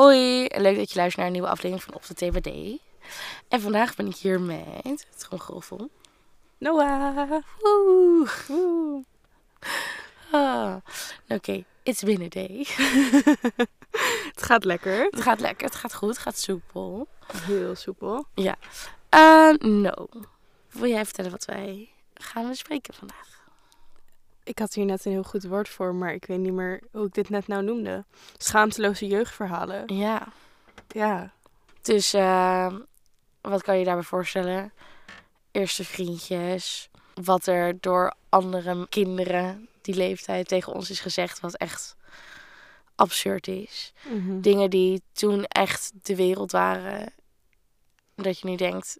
Hoi, leuk dat je luistert naar een nieuwe aflevering van Op de TBD. En vandaag ben ik hier met het tromgeroffel. Noah. Woe. Woe. Ah. Oké, it's been a day. Het gaat lekker. Het gaat lekker, het gaat goed, het gaat soepel. Heel soepel. Ja. Eh, no. Wil jij vertellen wat wij gaan bespreken vandaag? Ik had hier net een heel goed woord voor, maar ik weet niet meer hoe ik dit net nou noemde. Schaamteloze jeugdverhalen. Ja. Ja. Dus eh, wat kan je daarbij voorstellen? Eerste vriendjes. Wat er door andere kinderen die leeftijd tegen ons is gezegd, wat echt absurd is. Mhm. Dingen die toen echt de wereld waren. Dat je nu denkt,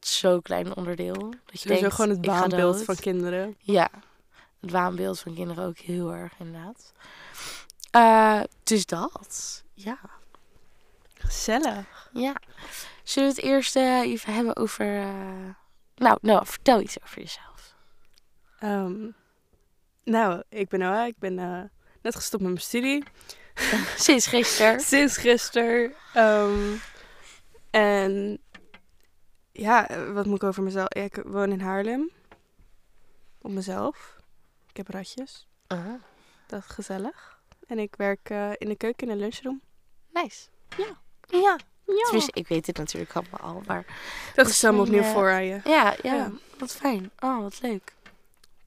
zo'n klein onderdeel. Dat je Sowieso denkt, gewoon het dood. van kinderen. Ja, het waanbeeld van kinderen ook heel erg inderdaad. Eh, dus dat, ja. Gezellig. Ja. Zullen we het eerst even hebben over... eh, Nou, nou, vertel iets over jezelf. Ehm, nou, ik ben Noah. Ik ben eh, net gestopt met mijn studie. Sinds gisteren. Sinds gisteren. Ehm, en ja, wat moet ik over mezelf? Ja, ik woon in Haarlem. Op mezelf. Ik heb ratjes. Ah, Dat is gezellig. En ik werk eh, in de keuken in de lunchroom. nice. Ja. Ja. Ja. Tenminste, ik weet dit natuurlijk allemaal al, maar... Dat is allemaal opnieuw eh, voor aan je. Ja, ja, Ja. wat fijn. Oh, wat leuk.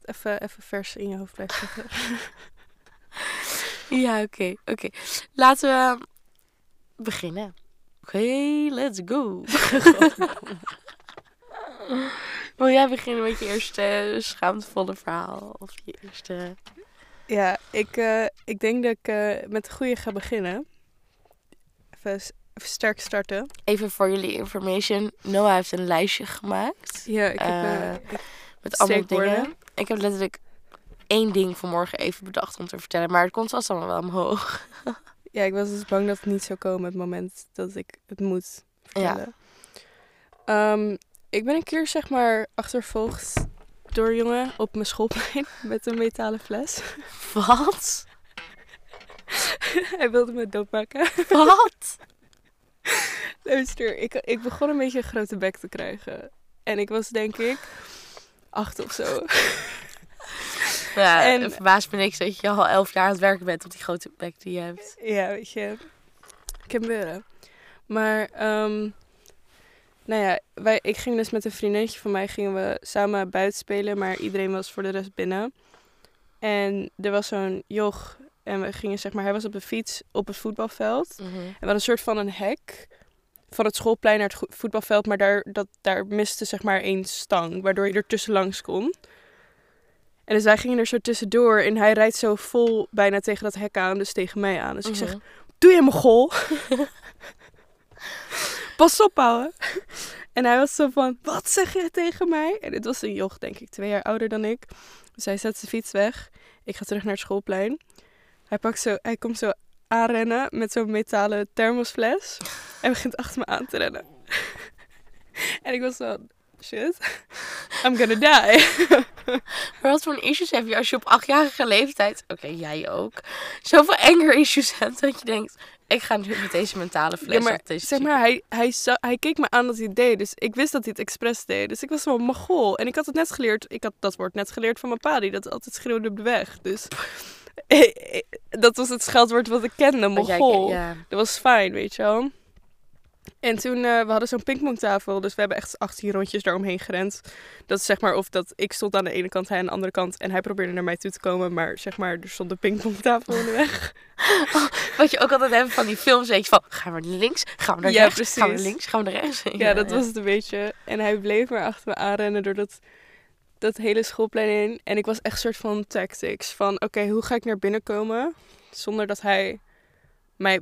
Even, even vers in je hoofd blijven zitten. Ja, oké, oké. Laten we beginnen. Oké, let's go. Wil jij beginnen met je eerste schaamtevolle verhaal? Of je eerste... ja, ik, eh, ik denk dat ik eh, met de goede ga beginnen. Even, even sterk starten. Even voor jullie information. Noah heeft een lijstje gemaakt. Ja, ik heb... Ik- Met andere Steekwoorden. dingen. Ik heb letterlijk één ding vanmorgen even bedacht om te vertellen. Maar het komt vast allemaal wel omhoog. ja, ik was dus bang dat het niet zou komen het moment dat ik het moet vertellen. Ehm, ik ben een keer zeg maar achtervolgd door een jongen op mijn schoolplein met een metalen fles. Wat? Hij wilde me doodmaken. Wat? Luister, ik, ik begon een beetje een grote bek te krijgen. En ik was denk ik acht of zo. Ja, En- verbaast me niks dat je al elf jaar aan het werken bent op die grote bek die je hebt. Ja, weet je. Kan gebeuren. Maar, ehm, nou ja, wij, ik ging dus met een vriendinnetje van mij gingen we samen buiten spelen, maar iedereen was voor de rest binnen. En er was zo'n joch en we gingen zeg maar, hij was op de fiets op het voetbalveld. En we hadden een soort van een hek van het schoolplein naar het voetbalveld, maar daar, dat, daar miste zeg maar één stang, waardoor je er tussen langs kon. En dus wij gingen er zo tussendoor en hij rijdt zo vol bijna tegen dat hek aan, dus tegen mij aan. Dus ik zeg, Mhm. doe je mogol? Pas op, ouwe. En hij was zo van, wat zeg je tegen mij? En dit was een joch, denk ik, twee jaar ouder dan ik. Dus hij zet zijn fiets weg. Ik ga terug naar het schoolplein. Hij, pakt zo, hij komt zo aanrennen met zo'n metalen thermosfles. En begint achter me aan te rennen. En ik was zo, shit, I'm gonna die. Maar wat voor issues heb je als je op achtjarige leeftijd, oké, jij ook, zoveel anger issues hebt dat je denkt, ik ga nu met deze mentale fles Ja, maar op deze zeg maar, hij, hij, za- hij keek me aan dat hij het deed. Dus ik wist dat hij het expres deed. Dus ik was wel mogol. En ik had het net geleerd. Ik had dat woord net geleerd van mijn pa. Die dat altijd schreeuwde op de weg. Dus dat was het scheldwoord wat ik kende. Mogol. Ja. Dat was fijn, weet je wel. En toen, eh, we hadden zo'n pingpongtafel. Dus we hebben echt 18 rondjes daaromheen gerend. Dat is zeg maar of dat ik stond aan de ene kant, hij aan de andere kant. En hij probeerde naar mij toe te komen. Maar zeg maar, er stond een pingpongtafel in de weg. Wat je ook altijd hebt van die films, weet je van, gaan we naar links, gaan we naar Ja, rechts, gaan we naar links, gaan we naar rechts. Ja, dat was het een beetje. En hij bleef maar achter me aanrennen door dat, dat hele schoolplein heen. En ik was echt soort van tactics. Van oké, hoe ga ik naar binnen komen zonder dat hij mij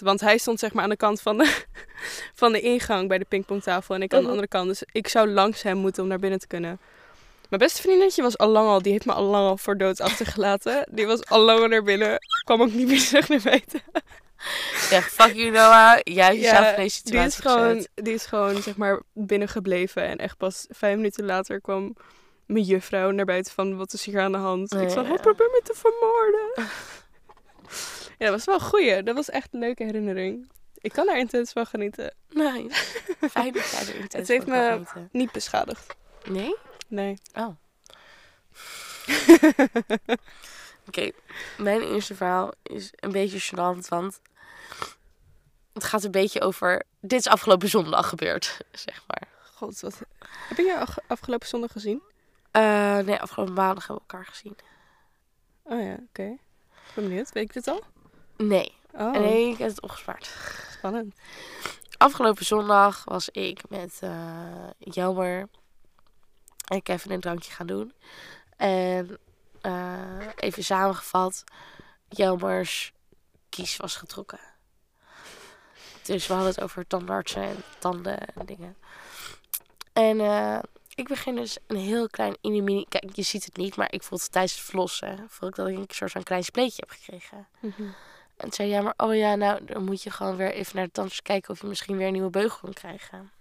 Want hij stond zeg maar aan de kant van de, van de ingang bij de pingpongtafel. En ik aan de Mhm. andere kant. Dus ik zou langs hem moeten om naar binnen te kunnen. Mijn beste vriendinnetje was al lang al, die heeft me al lang al voor dood achtergelaten. Die was al lang al naar binnen. Kwam ook niet meer terug naar buiten. Ja, fuck you Noah, jij hebt jezelf in deze die situatie is, gewoon, gezet. die is gewoon, zeg maar, binnengebleven. En echt pas vijf minuten later kwam mijn juffrouw naar buiten van, wat is hier aan de hand? Ik zei, ja. hij probeert me te vermoorden. Ja, dat was wel een goeie. Dat was echt een leuke herinnering. Ik kan daar intens van genieten. Nee. Fijn dat jij er intens Het heeft me- genieten. Niet beschadigd. Nee? Nee. Oh. Oké, mijn eerste verhaal is een beetje gênant, want het gaat een beetje over... Dit is afgelopen zondag gebeurd, zeg maar. God, wat... Heb je jou afgelopen zondag gezien? Eh, nee, afgelopen maandag hebben we elkaar gezien. Oh ja, oké. Ik ben benieuwd. Weet ik dit al? Nee, Oh, nee, ik heb het opgespaard. spannend. Afgelopen zondag was ik met eh Jelmer en Kevin een drankje gaan doen. En eh, even samengevat, Jelmers kies was getrokken. Dus we hadden het over tandartsen en tanden en dingen. En eh, ik begin dus een heel klein inimini... Kijk, je ziet het niet, maar ik voelde tijdens het flossen... voel ik dat ik een soort van klein spleetje heb gekregen. Mhm. En zei ja, maar oh ja, nou dan moet je gewoon weer even naar de tandarts kijken of je misschien weer een nieuwe beugel kan krijgen.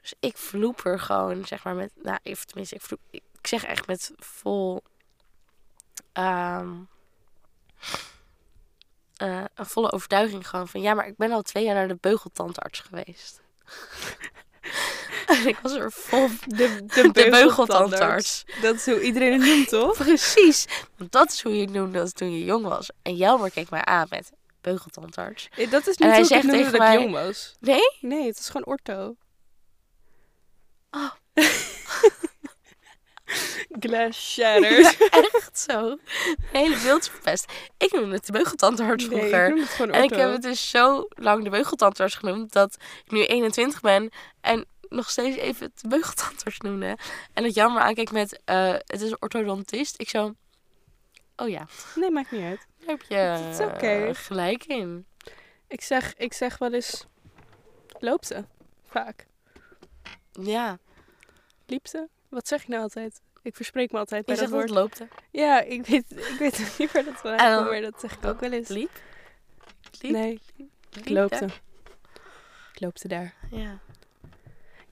Dus ik vloep er gewoon, zeg maar, met, nou, even tenminste, ik, vloep, ik zeg echt met vol, ehm, eh, een volle overtuiging gewoon van ja, maar ik ben al twee jaar naar de beugeltandarts geweest. En ik was er vol De, de, beugeltandarts. Dat is hoe iedereen het noemt, toch? Precies, want dat is hoe je het noemde toen je jong was. En Jelmer keek mij aan met beugeltandarts. Dat is En niet hij hoe ik het zegt noemde tegen dat ik jong was. Nee? Nee, het is gewoon ortho. Oh. Glass shattered. Ja, echt zo. Hele beeld verpest. Ik noemde het de beugeltandarts Nee, vroeger. ik noem het gewoon en ik heb het dus zo lang de beugeltandarts genoemd dat ik nu 21 ben en nog steeds even de beugeltandarts noemde. En dat jammer aankijkt met eh, het is een orthodontist. Ik zo, oh ja, Nee, maakt niet uit. daar heb je Het is eh, gelijk in. Ik zeg, ik zeg wel eens... Loopt ze? Vaak. Ja, Liep ze? Wat zeg ik nou altijd? Ik verspreek me altijd je bij dat dat woord. het loopt. Ja, ik weet, ik weet niet waar dat vandaan komt, maar dat zeg ik ook wel eens. Liep? Liep? Nee, ik loopte. Ik loopte daar. Ja.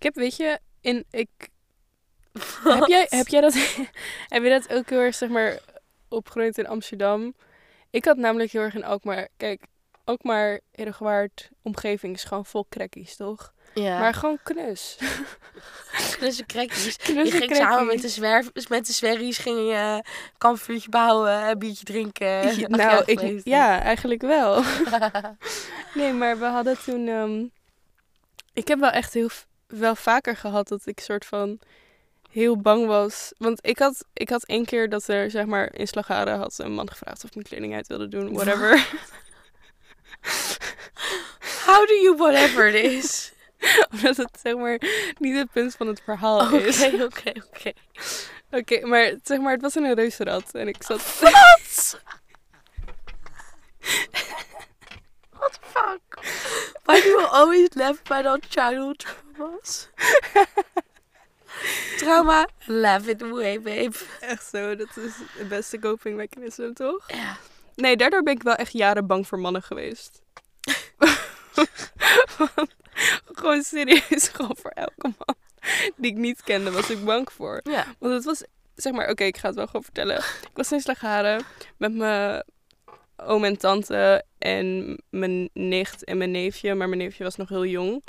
Ik heb, weet je, in... Ik, heb, jij, heb jij dat... heb je dat ook heel erg, zeg maar, opgegroeid in Amsterdam? Ik had namelijk heel erg in Alkmaar... Kijk, Alkmaar, Herengewaard, omgeving is gewoon vol crackies, toch? Ja. Maar gewoon knus. knusse crackjes. Je Knusse ging samen crackies. met de, zwerf, met de zwerries ging je een kampvuurtje bouwen, een biertje drinken. Ja, nou, ik, ja, eigenlijk wel. Nee, maar we hadden toen... ehm, ik heb wel echt heel... Wel vaker gehad dat ik soort van heel bang was. Want ik had, ik had één keer dat er, zeg maar, in Slagharen had een man gevraagd of ik mijn kleding uit wilde doen. Whatever. How do you whatever it is? Omdat het, zeg maar, niet het punt van het verhaal Oké, is. oké, oké. Oké, maar zeg maar, het was in een reuzenrad. En ik zat... Wat? What the fuck? Why do you always laugh about our childhood traumas? Trauma, laugh it away, babe. Echt zo, dat is het beste coping mechanism, toch? Ja. Nee, daardoor ben ik wel echt jaren bang voor mannen geweest. Want gewoon serieus, gewoon voor elke man die ik niet kende, was ik bang voor. Ja. Want het was, zeg maar, oké, ik ga het wel gewoon vertellen. Ik was in Slagharen met mijn oom en tante en mijn nicht en mijn neefje. Maar mijn neefje was nog heel jong.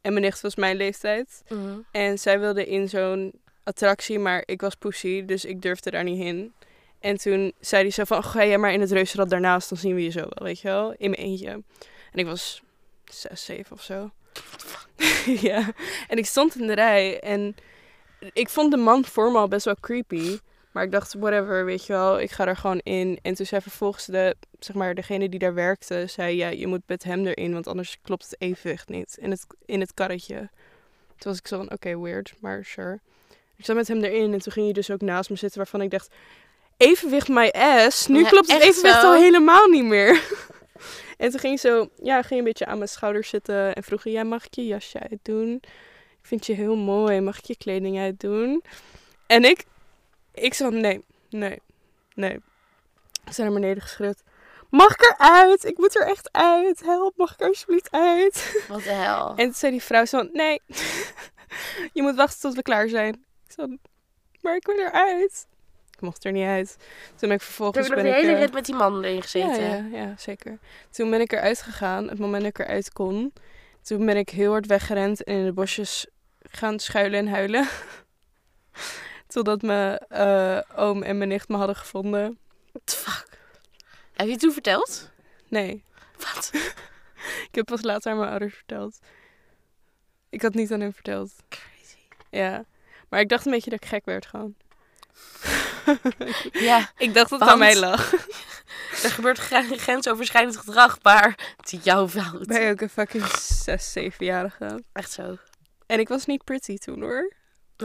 En mijn nicht was mijn leeftijd. Mhm. En zij wilde in zo'n attractie, maar ik was pussy, dus ik durfde daar niet in. En toen zei hij zo van, ga jij maar in het reuzenrad daarnaast, dan zien we je zo wel, weet je wel, in mijn eentje. En ik was zes, zeven of zo. ja, en ik stond in de rij en ik vond de man voor me al best wel creepy. Maar ik dacht, whatever, weet je wel, ik ga er gewoon in. En toen zei vervolgens de, zeg maar, degene die daar werkte, zei, ja, je moet met hem erin, want anders klopt het evenwicht niet in het, in het karretje. Toen was ik zo van, oké, weird, maar sure. Ik zat met hem erin en toen ging hij dus ook naast me zitten waarvan ik dacht... Evenwicht my ass. Nu Ja, klopt het evenwicht zo? al helemaal niet meer. en toen ging hij zo, ja, ging een beetje aan mijn schouder zitten en vroeg hij, ja, mag ik je jasje uitdoen? Ik vind je heel mooi, mag ik je kleding uitdoen? En ik, ik zo, nee, nee, nee. Ik zijn naar beneden geschreeuwd. Mag ik eruit? Ik moet er echt uit. Help, mag ik er alsjeblieft uit? Wat de hel. En toen zei die vrouw zo, nee, je moet wachten tot we klaar zijn. Ik zo, maar ik wil eruit. mocht er niet uit. Toen ben ik Toen vervolgens heb je nog ben de hele ik... rit met die man erin gezeten. ja, ja, ja, zeker. Toen ben ik eruit gegaan, het moment dat ik eruit kon. Toen ben ik heel hard weggerend en in de bosjes gaan schuilen en huilen. Totdat mijn eh, oom en mijn nicht me hadden gevonden. What the fuck? Heb je het toen verteld? Nee, Wat? ik heb pas later aan mijn ouders verteld. Ik had niet aan hen verteld. Crazy. Ja, maar ik dacht een beetje dat ik gek werd gewoon. Ja, Ik dacht dat het aan mij lag. er gebeurt gren- grensoverschrijdend gedrag, maar het is jouw fout. Ben je ook een fucking 6, 7-jarige. Echt zo. En ik was niet pretty toen hoor.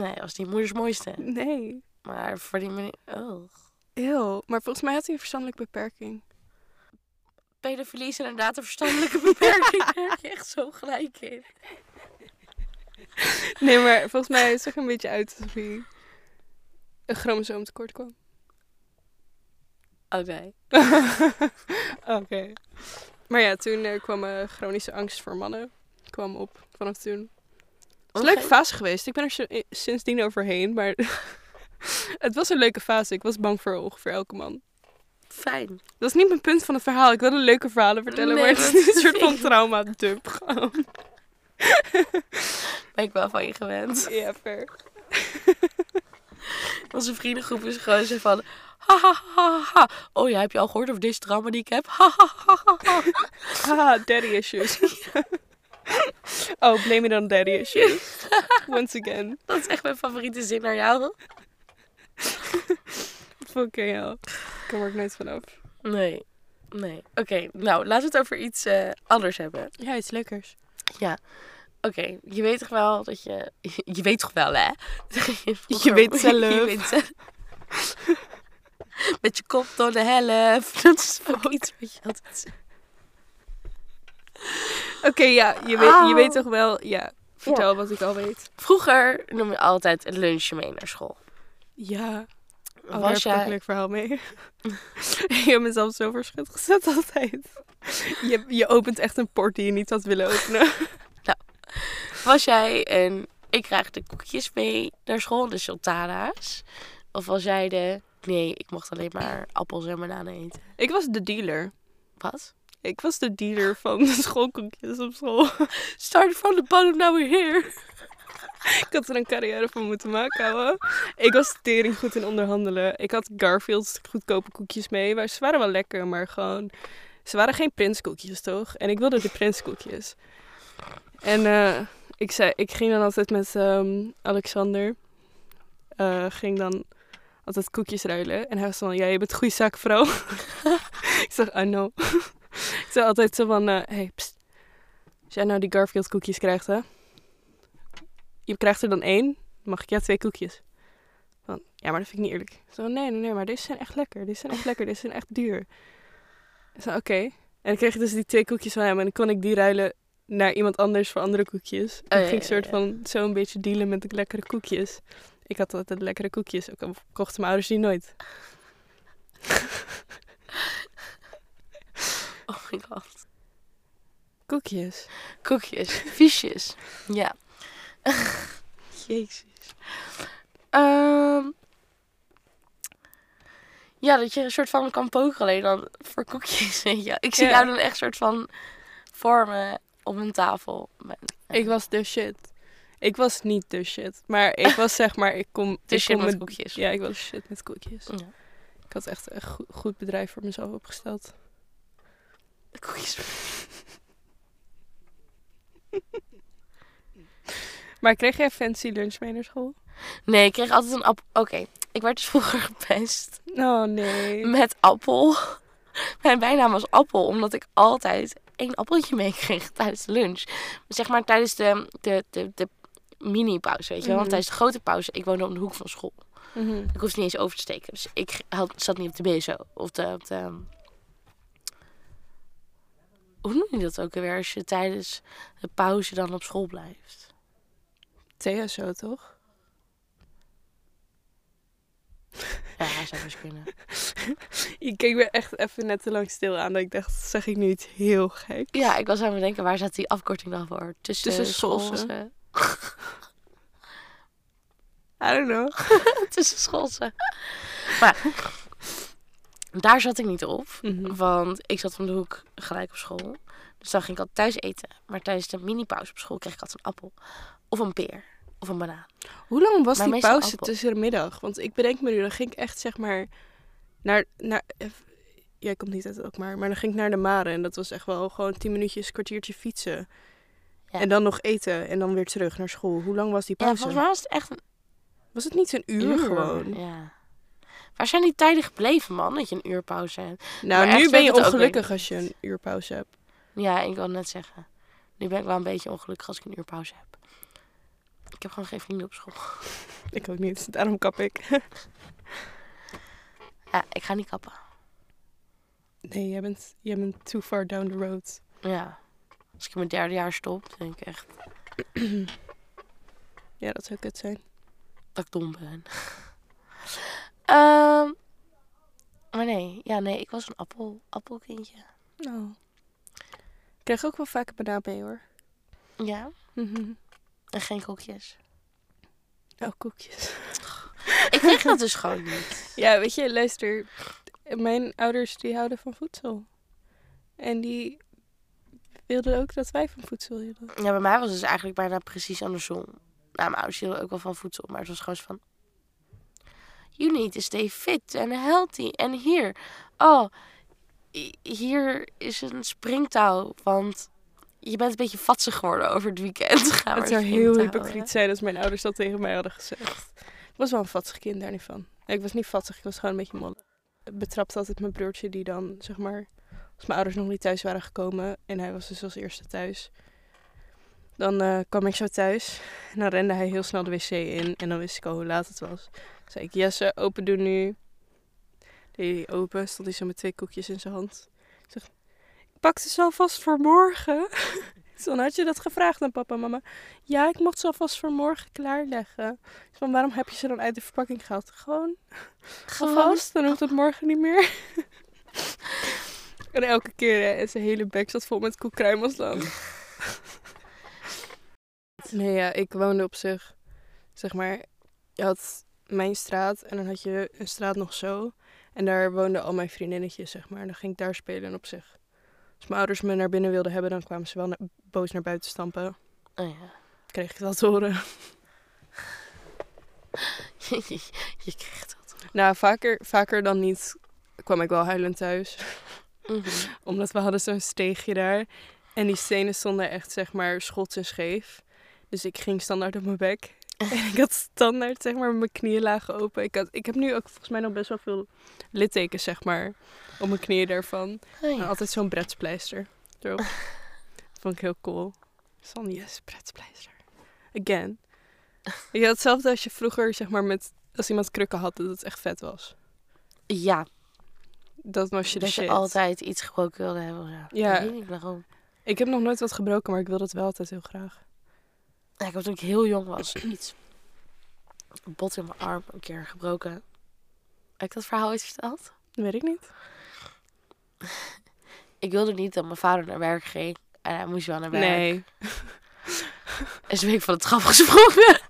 Nee, was niet moeders mooiste. Nee. Maar voor die manier... Oh. Heel. Maar volgens mij had hij een verstandelijke beperking. Pedofilie is inderdaad een verstandelijke beperking. Daar heb je echt zo gelijk in. Nee, maar volgens mij zag er een beetje uit alsof hij een chromosoom tekort kwam. Oké. Oké. Maar ja, toen eh, kwam eh, chronische angst voor mannen kwam op vanaf toen. Het is een leuke fase geweest. Ik ben er si- sindsdien overheen, maar het was een leuke fase. Ik was bang voor ongeveer elke man. Fijn. Dat is niet mijn punt van het verhaal. Ik wilde leuke verhalen vertellen, Nee, maar het is een soort van niet. trauma-dump gewoon. Ben ik wel van je gewend. Ja, fair. Onze vriendengroep is gewoon zo van... Ha, ha, ha, ha. Oh ja, heb je al gehoord over deze trauma die ik heb? Ha, ha, ha, ha, ha. Haha, daddy issues. oh, blame it on daddy issues. Once again. Dat is echt mijn favoriete zin naar jou. Fucking hell. Ik kom er nooit vanaf. Nee. Nee. Oké, nou, laten we het over iets eh, anders hebben. Ja, iets lekkers. Oké, je weet toch wel dat je... Je weet toch wel, hè? Vroeger- Je weet zelf. Je weet zelf. Met je kop door de helft. Dat is ook iets wat je altijd zegt. Oké, ja, je weet, je weet toch wel... Ja, vertel wat ik al weet. Vroeger noem je altijd een lunchje mee naar school. Ja. Oh, daar Was heb ik een verhaal mee. ik heb mezelf zo verschut gezet altijd. Je, je opent echt een port die je niet had willen openen. Was jij een... Ik krijg de koekjes mee naar school, de sultana's. Of was jij de... Nee, ik mocht alleen maar appels en bananen eten. ik was de dealer. Wat? Ik was de dealer van de schoolkoekjes op school. Start from the bottom, now we're here. Ik had er een carrière van moeten maken, ouwe. Ik was tering goed in onderhandelen. Ik had Garfield's goedkope koekjes mee. Maar ze waren wel lekker, maar gewoon... Ze waren geen prinskoekjes, toch? En ik wilde de prinskoekjes. En eh, ik, zei, ik ging dan altijd met ehm, Alexander... eh, ging dan altijd koekjes ruilen. En hij was van, ja, je bent een goede zaakvrouw. ik zeg, I know. ik zei altijd zo van, eh hey, pst. Als jij nou die Garfield koekjes krijgt, hè? je krijgt er dan één, mag ik ja twee koekjes. Van, ja, maar dat vind ik niet eerlijk. Zo, nee, nee, nee, maar deze zijn echt lekker. Deze zijn echt lekker, deze zijn echt duur. Ik Zo, oké. En dan kreeg ik dus die twee koekjes van hem en dan kon ik die ruilen naar iemand anders voor andere koekjes. En ja, ging ik soort ja. van zo een beetje dealen met de lekkere koekjes. Ik had altijd lekkere koekjes, ook al kochten mijn ouders die nooit. Oh my god. Koekjes. Koekjes. Fiches. Ja. Jezus. Ehm, ja, dat je een soort van kan pokeren alleen dan voor koekjes, weet je. Ik zie Ja. jou dan echt soort van vormen op een tafel. Ik was de shit. Ik was niet de shit. Maar ik was zeg maar, ik kom... de ik shit kom met koekjes. Ja, ik was shit met koekjes. Ja. Ik had echt een goed bedrijf voor mezelf opgesteld. Koekjes. Maar kreeg jij fancy lunch mee naar school? Nee, ik kreeg altijd een appel. Oké, ik werd dus vroeger gepest Oh nee. met appel. Mijn bijnaam was appel, omdat ik altijd één appeltje meekreeg tijdens de lunch. Zeg maar tijdens de, de, de, de mini-pauze, weet je wel. Want Mhm. tijdens de grote pauze, ik woonde op de hoek van school. Mhm. Ik hoefde niet eens over te steken. Dus ik had, zat niet op de BSO. Of de, op de... Hoe noem je dat ook weer als je tijdens de pauze dan op school blijft? TSO toch? Ja, zou best kunnen. Je keek me echt even net te lang stil aan dat ik dacht, zeg ik nu iets heel gek? Ja, ik was aan het denken, waar staat die afkorting dan voor? Tussen, Tussenschoolse. schoolse. I don't know. Tussen schoolse. Maar daar zat ik niet op. Mhm. Want ik zat om de hoek gelijk op school. Dus dan ging ik altijd thuis eten. Maar tijdens de mini-pauze op school kreeg ik altijd een appel. Of een peer. Of een banaan. Hoe lang was Maar die pauze tussen de middag? Want ik bedenk me nu, dan ging ik echt zeg maar naar... naar eh, jij komt niet uit Alkmaar, maar dan ging ik naar de Mare. En dat was echt wel gewoon tien minuutjes, kwartiertje fietsen. Ja. En dan nog eten en dan weer terug naar school. Hoe lang was die Ja, pauze? volgens mij was het echt een Was het niet een uur, uur. gewoon? Ja. Waar zijn die tijden gebleven, man? Dat je een uur pauze hebt. Nou, Maar nu ben je ongelukkig als je een uur pauze hebt. Ja, ik wil net zeggen. Nu ben ik wel een beetje ongelukkig als ik een uur pauze heb. Ik heb gewoon geen vrienden op school. Ik ook niet, daarom kap ik. Ja, ik ga niet kappen. Nee, jij bent, jij bent too far down the road. Ja. Als ik in mijn derde jaar stop, denk ik echt Ja, dat zou kut zijn. dat ik dom ben. Ehm, maar nee, ja, nee, ik was een appel, appelkindje. Nou. Ik krijg ook wel vaak een banaan mee hoor. Ja, Mhm. en geen koekjes. Oh, koekjes. Ik kreeg dat dus gewoon niet. Ja, weet je, luister. Mijn ouders die houden van voedsel. En die wilden ook dat wij van voedsel hielden. Ja, bij mij was het dus eigenlijk bijna precies andersom. Nou, mijn ouders hielden ook wel van voedsel, maar het was gewoon van... You need to stay fit and healthy. En hier, oh, hi- hier is een springtouw, want je bent een beetje vatsig geworden over het weekend. Ga Het zou heel hypocriet zijn als mijn ouders dat tegen mij hadden gezegd. Ik was wel een vatsig kind, daar niet van. Nee, Ik was niet vatsig, ik was gewoon een beetje mollig. Ik betrapte altijd mijn broertje die dan, zeg maar... Als mijn ouders nog niet thuis waren gekomen en hij was dus als eerste thuis... Dan eh, kwam ik zo thuis en dan rende hij heel snel de wc in. En dan wist ik al hoe laat het was. Zei ik, Jesse, open doen nu. Deed hij open, stond hij zo met twee koekjes in zijn hand. Ik zeg, ik pakte ze alvast voor morgen. Dan had je dat gevraagd aan papa en mama. Ja, ik mocht ze alvast voor morgen klaarleggen. Dus van, waarom heb je ze dan uit de verpakking gehaald? Gewoon, Gewoon. alvast, dan hoeft het morgen niet meer. en elke keer, hè, zijn hele bek zat vol met koekkruimels dan. nee, ja, ik woonde op zich, zeg maar, je had mijn straat en dan had je een straat nog zo. En daar woonden al mijn vriendinnetjes, zeg maar. En dan ging ik daar spelen op zich. Als mijn ouders me naar binnen wilden hebben, dan kwamen ze wel na- boos naar buiten stampen. Oh ja. Kreeg ik dat te horen. je, je kreeg dat. Nou, vaker, vaker dan niet kwam ik wel huilend thuis. Mhm. Omdat we hadden zo'n steegje daar. En die stenen stonden echt, zeg maar, schots en scheef. Dus ik ging standaard op mijn bek. En ik had standaard, zeg maar, mijn knieën lagen open. Ik, had, ik heb nu ook volgens mij nog best wel veel littekens, zeg maar, op mijn knieën daarvan. Oh ja. altijd zo'n bretspleister erop. Dat vond ik heel cool. Van, yes, bretspleister. Again. Je had hetzelfde als je vroeger, zeg maar, met... Als iemand krukken had, dat het echt vet was. ja, Dat was je de dat shit. je altijd iets gebroken wilde hebben. Ja. Ja. Ik niet waarom. Ik heb nog nooit wat gebroken, maar ik wil dat wel altijd heel graag. Ja, ik heb toen ik heel jong was iets een bot in mijn arm een keer gebroken. Heb ik dat verhaal ooit verteld? Dat weet ik niet. Ik wilde niet dat mijn vader naar werk ging. En hij moest wel naar werk. Nee. En ze ben ik van de trap gesprongen.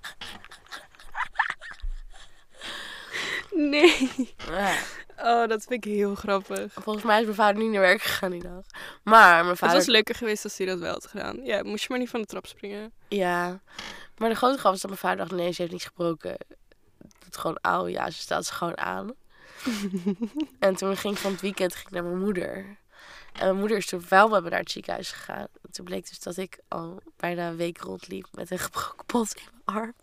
Nee. Ja, Oh, dat vind ik heel grappig. volgens mij is mijn vader niet naar werk gegaan die dag. Maar mijn Het vader... was leuker geweest als hij dat wel had gedaan. Ja, moest je maar niet van de trap springen. Ja. Maar de grote grap is dat mijn vader dacht, nee, ze heeft niet gebroken. Het gewoon auw, ja, ze staat ze gewoon aan. en toen ging ik van het weekend ging ik naar mijn moeder. En mijn moeder is toen wel met me naar het ziekenhuis gegaan. En toen bleek dus dat ik al bijna een week rondliep met een gebroken pot in mijn arm.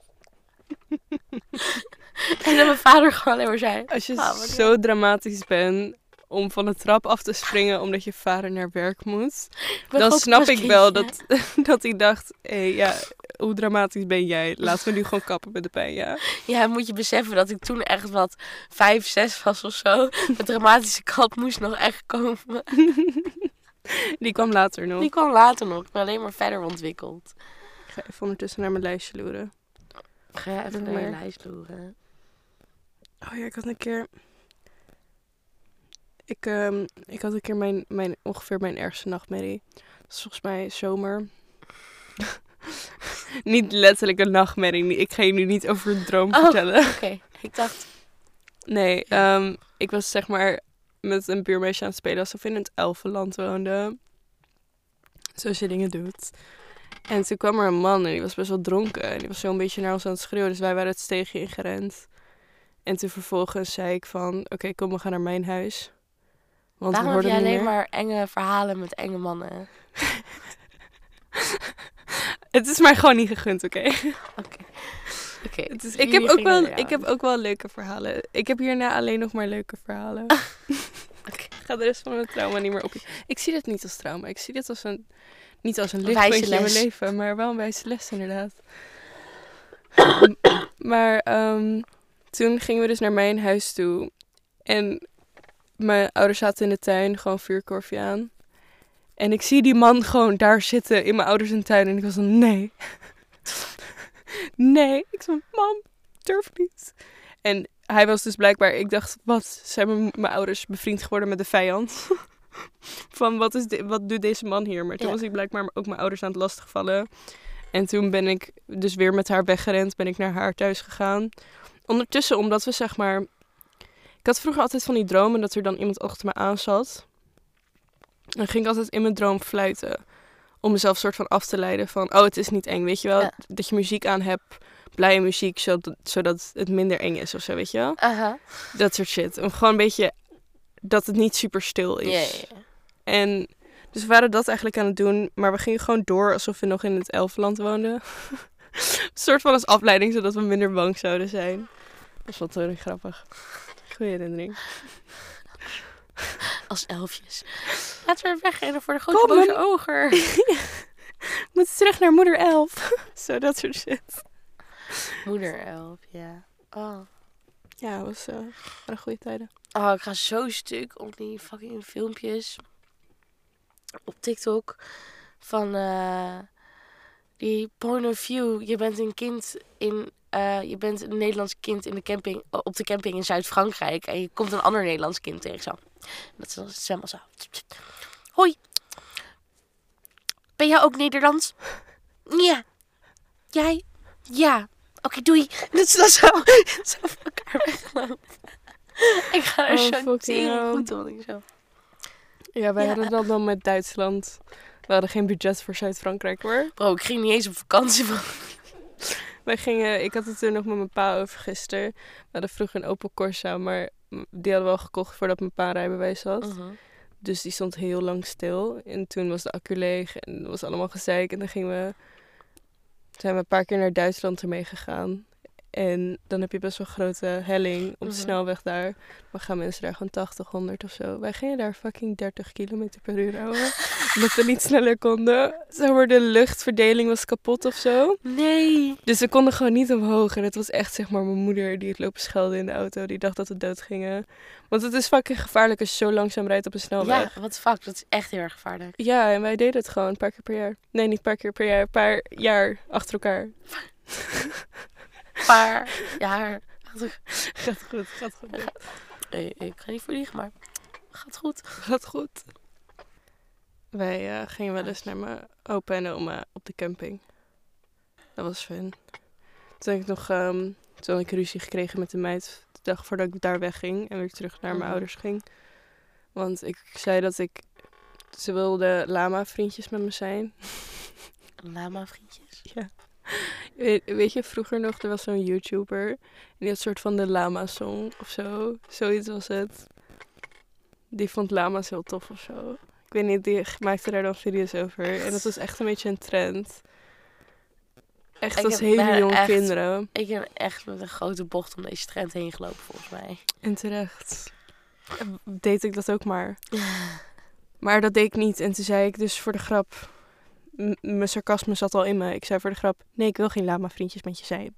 en dat mijn vader gewoon alleen maar zei... Als je "Ah, zo dramatisch bent om van de trap af te springen omdat je vader naar werk moet, dan snap ik wel kindje." dat, dat hij dacht, hé, ja, hoe dramatisch ben jij? Laten we nu gewoon kappen met de pijn, ja? Ja, moet je beseffen dat ik toen echt wat vijf, zes was of zo. De dramatische kant moest nog echt komen. Die kwam later nog. Die kwam later nog. Ik ben alleen maar verder ontwikkeld. Ik ga even ondertussen naar mijn lijstje loeren. Ga even naar je lijst loeren. Oh ja, ik had een keer. Ik, ehm, ik had een keer mijn, mijn, ongeveer mijn ergste nachtmerrie. Dat is volgens mij zomer. niet letterlijk een nachtmerrie. Ik ga je nu niet over een droom Oh. vertellen. Oké, ik dacht... Nee, ehm, ik was zeg maar met een buurmeisje aan het spelen alsof we in het elfenland woonden. Zoals je dingen doet. En toen kwam er een man en die was best wel dronken. En die was zo een beetje naar ons aan het schreeuwen. Dus wij waren het steegje ingerend. En toen vervolgens zei ik van... Oké, kom, we gaan naar mijn huis. Want Waarom heb je alleen meer. maar enge verhalen met enge mannen? Het is mij gewoon niet gegund, oké? Oké. Oké. Ik, heb ook wel, ik heb ook wel leuke verhalen. Ik heb hierna alleen nog maar leuke verhalen. Oké. Ik ga de rest van mijn trauma niet meer op. Ik zie dit niet als trauma. Ik zie dit als een... Niet als een lichtpuntje in mijn leven, maar wel een wijze les inderdaad. Maar ehm, toen gingen we dus naar mijn huis toe. En mijn ouders zaten in de tuin, gewoon vuurkorfje aan. En ik zie die man gewoon daar zitten in mijn ouders in de tuin. En ik was van, nee. nee. Ik zei, mam, durf niet. En hij was dus blijkbaar, ik dacht, wat, zijn mijn, mijn ouders bevriend geworden met de vijand? Van, wat, is di- wat doet deze man hier? Maar toen Ja. was ik blijkbaar ook mijn ouders aan het lastigvallen. En toen ben ik dus weer met haar weggerend, ben ik naar haar thuis gegaan. Ondertussen, omdat we zeg maar... Ik had vroeger altijd van die dromen dat er dan iemand achter me aan zat. Dan ging ik altijd in mijn droom fluiten. Om mezelf soort van af te leiden van, oh, het is niet eng, weet je wel? Ja. Dat je muziek aan hebt, blije muziek, zodat, zodat het minder eng is of zo, weet je wel? Dat soort shit. Om gewoon een beetje dat het niet super stil is. Ja, ja, ja. En dus we waren dat eigenlijk aan het doen, maar we gingen gewoon door alsof we nog in het Elfland woonden. een soort van als afleiding, zodat we minder bang zouden zijn. Dat is wel te grappig. Goeie herinnering. Als elfjes. Laten we wegrennen voor de grote boze oger. We moeten terug naar moeder Elf. Zo, dat soort shit. Moeder elf, ja. Oh. Ja, dat was, eh, waren goede tijden. Oh, ik ga zo stuk op die fucking filmpjes op TikTok van eh, die point of view. Je bent een kind in, eh, je bent een Nederlands kind in de camping, op de camping in Zuid-Frankrijk en je komt een ander Nederlands kind tegen zo. Dat is dan het zwembad zo. Hoi. Ben jij ook Nederlands? Ja. Jij? Ja. Oké, doei. Dat is dan zo, zo van elkaar weggelopen. Ik ga er Oh, zo tering goed op. Ik zo. Ja, wij Ja. hadden dat dan met Duitsland. We hadden geen budget voor Zuid-Frankrijk hoor. Bro, ik ging niet eens op vakantie. Van. Wij gingen, ik had het er nog met mijn pa over gisteren. We hadden vroeger een Opel Corsa, maar die hadden we al gekocht voordat mijn pa rijbewijs had. Mhm. Dus die stond heel lang stil. En toen was de accu leeg en dat was allemaal gezeik. En dan gingen we, zijn we een paar keer naar Duitsland ermee gegaan. En dan heb je best wel een grote helling op de Mhm. snelweg daar. Maar gaan mensen daar gewoon 80, 100 of zo. Wij gingen daar fucking 30 km per uur houden. omdat we niet sneller konden. Zeg maar, de luchtverdeling was kapot of zo. Nee. Dus we konden gewoon niet omhoog. En het was echt zeg maar mijn moeder die het lopen schelden in de auto. Die dacht dat we dood gingen. Want het is fucking gevaarlijk als je zo langzaam rijdt op een snelweg. Ja, wat fuck. Dat is echt heel erg gevaarlijk. Ja, en wij deden het gewoon een paar keer per jaar. Nee, niet een paar keer per jaar. Een paar jaar achter elkaar. Paar jaar. Gaat goed, gaat goed. Nee, ik ga niet voor liegen, maar gaat goed. Gaat goed. Wij eh, gingen wel eens naar mijn opa en oma op de camping. Dat was fun. Toen heb ik nog ehm, toen had ik ruzie gekregen met de meid de dag voordat ik daar wegging en weer terug naar mijn Mhm. ouders ging. Want ik zei dat ik ze wilde lama vriendjes met me zijn. Lama vriendjes. Weet, weet je, vroeger nog, er was zo'n YouTuber. En die had een soort van de lama-song of zo. Zoiets was het. Die vond lama's heel tof of zo. Ik weet niet, die maakte daar dan video's over. En dat was echt een beetje een trend. Echt Ik als heb- hele jonge echt- kinderen. Ik ben echt met een grote bocht om deze trend heen gelopen, volgens mij. En terecht. Deed ik dat ook maar. Maar dat deed ik niet. En toen zei ik dus voor de grap... Mijn sarcasme zat al in me. Ik zei voor de grap... Nee, ik wil geen lama vriendjes met je zijn.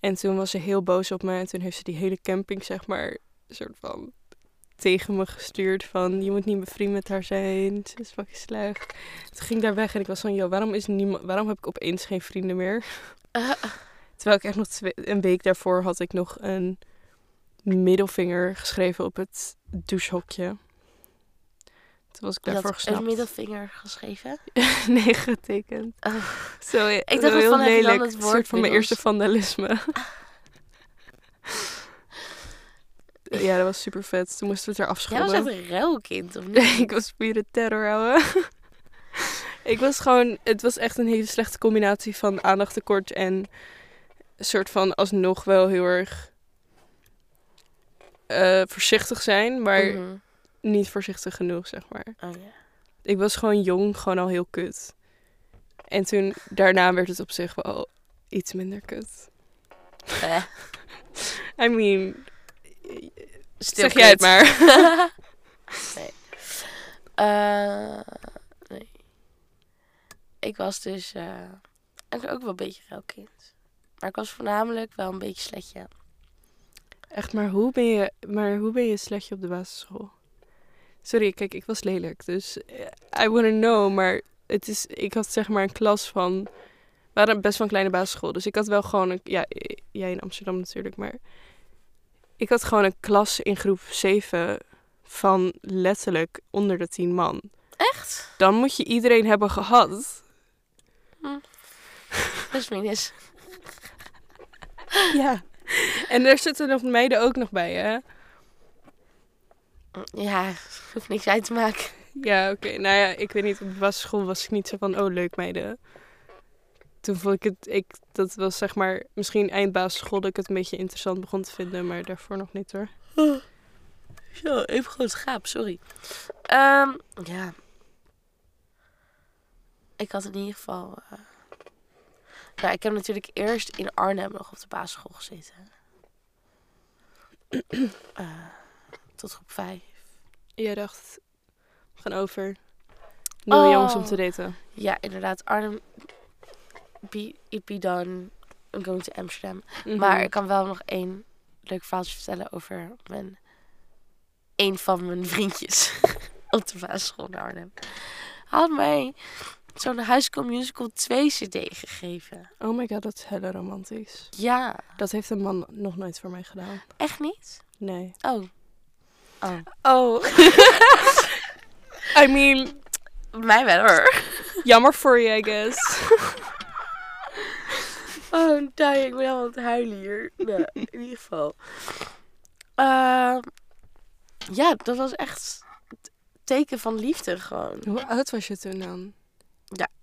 En toen was ze heel boos op me. En toen heeft ze die hele camping, zeg maar... Soort van... Tegen me gestuurd van... Je moet niet bevriend met haar zijn. Ze is fucking slecht. Toen ging ik daar weg en ik was van... Yo, waarom, is niemand, waarom heb ik opeens geen vrienden meer? Terwijl ik echt nog twee, een week daarvoor had ik nog een middelvinger geschreven op het douchehokje. Toen was ik je daarvoor had een gesnapt. middelvinger geschreven. nee, getekend. Oh. Zo, ik dacht, heel van, lelijk. het Een woord soort van mijn eerste vandalisme. Ja, dat was super vet. Toen moesten we het er Jij was echt een ruilkind, of Nee, niet? ik was pure terror, ouwe. ik was gewoon... Het was echt een hele slechte combinatie van aandachttekort en... Een soort van alsnog wel heel erg... eh, voorzichtig zijn, maar Mhm. Niet voorzichtig genoeg, zeg maar. Oh ja. Ik was gewoon jong, gewoon al heel kut. En toen, daarna werd het op zich wel iets minder kut. Eh, I mean, stil zeg jij het maar. nee. Eh, nee. Ik was dus eigenlijk ook wel een beetje ruilkind. Maar ik was voornamelijk wel een beetje sletje. Echt, maar hoe ben je, maar hoe ben je sletje op de basisschool? Sorry, kijk, ik was lelijk, dus eh, I wouldn't know, maar het is, ik had zeg maar een klas van, we waren best wel een kleine basisschool, dus ik had wel gewoon, een, ja, eh, jij in Amsterdam natuurlijk, maar ik had gewoon een klas in groep 7 van letterlijk onder de 10 man. Echt? Dan moet je iedereen hebben gehad. Plus minus. Ja. En er zitten nog meiden ook nog bij, hè? Ja, hoeft niks uit te maken. Ja, oké. Nou ja, ik weet niet. Op de basisschool was ik niet zo van, oh, leuk meiden. Toen vond ik het, ik, dat was zeg maar, misschien eind basisschool dat ik het een beetje interessant begon te vinden, maar daarvoor nog niet hoor. Zo, even groot schaap, sorry. Ehm, ja. Ik had in ieder geval... eh, Nou, ik heb natuurlijk eerst in Arnhem nog op de basisschool gezeten. Eh, tot groep 5. Jij dacht, we gaan over. Nieuwe Oh. jongens om te daten. Ja, inderdaad. Arnhem, be, it be done. I'm going to Amsterdam. Mhm. Maar ik kan wel nog één leuk verhaaltje vertellen over mijn... Een van mijn vriendjes op de basisschool in Arnhem. Had mij zo'n High School Musical 2 cd gegeven. Oh my god, dat is helle romantisch. Ja, Dat heeft een man nog nooit voor mij gedaan. echt niet? Nee. Oh. Oh. Oh. I mean, Mij wel hoor. jammer voor je, I guess. Oh, die, ik ben helemaal aan het huilen hier. Nou, in ieder geval. Ehm, ja, dat was echt teken van liefde gewoon. Hoe oud was je toen dan?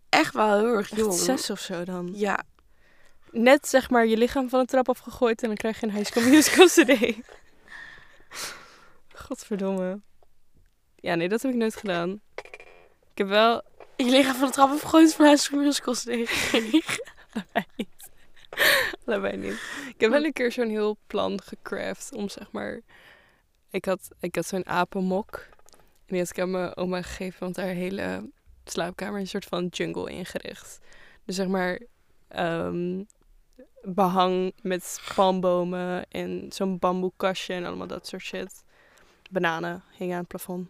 Echt wel heel erg jong. Echt zes of zo dan? Ja, Net zeg maar je lichaam van de trap afgegooid en dan krijg je een High School Musical CD. Godverdomme. Ja, nee, dat heb ik nooit gedaan. Ik heb wel... je lichaam van de trap afgegooid van Musical gekregen. Allebei niet. Allebei niet. Ik heb wel een keer zo'n heel plan gecraft om zeg maar... Ik had, ik had zo'n apenmok. En die had ik aan mijn oma gegeven, want haar hele slaapkamer is een soort van jungle ingericht. Dus zeg maar... ehm, behang met palmbomen en zo'n bamboekastje en allemaal dat soort shit. Bananen hingen aan het plafond.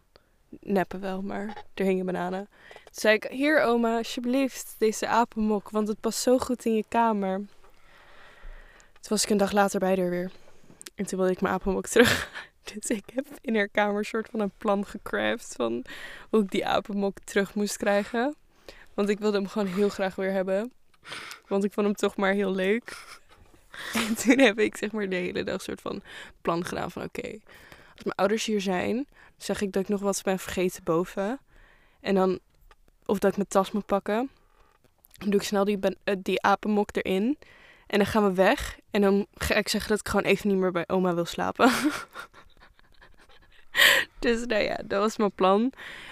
Neppen wel, maar er hingen bananen. Toen zei ik, hier oma, alsjeblieft, deze apenmok, want het past zo goed in je kamer. Toen was ik een dag later bij haar weer. En toen wilde ik mijn apenmok terug. Dus ik heb in haar kamer een soort van een plan gecraft van hoe ik die apenmok terug moest krijgen. Want ik wilde hem gewoon heel graag weer hebben. Want ik vond hem toch maar heel leuk. En toen heb ik zeg maar de hele dag een soort van plan gedaan van oké, als mijn ouders hier zijn, zeg ik dat ik nog wat ben vergeten boven. En dan, of dat ik mijn tas moet pakken. Dan doe ik snel die, eh, die apenmok erin. En dan gaan we weg. En dan ga ik zeggen dat ik gewoon even niet meer bij oma wil slapen. dus nou ja, dat was mijn plan.